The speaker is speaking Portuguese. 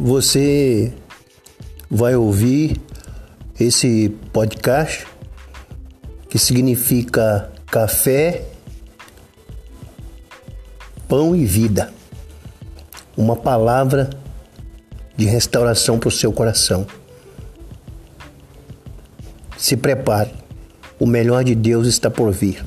Você vai ouvir esse podcast que significa café, pão e vida. Uma palavra de restauração para o seu coração. Se prepare, o melhor de Deus está por vir.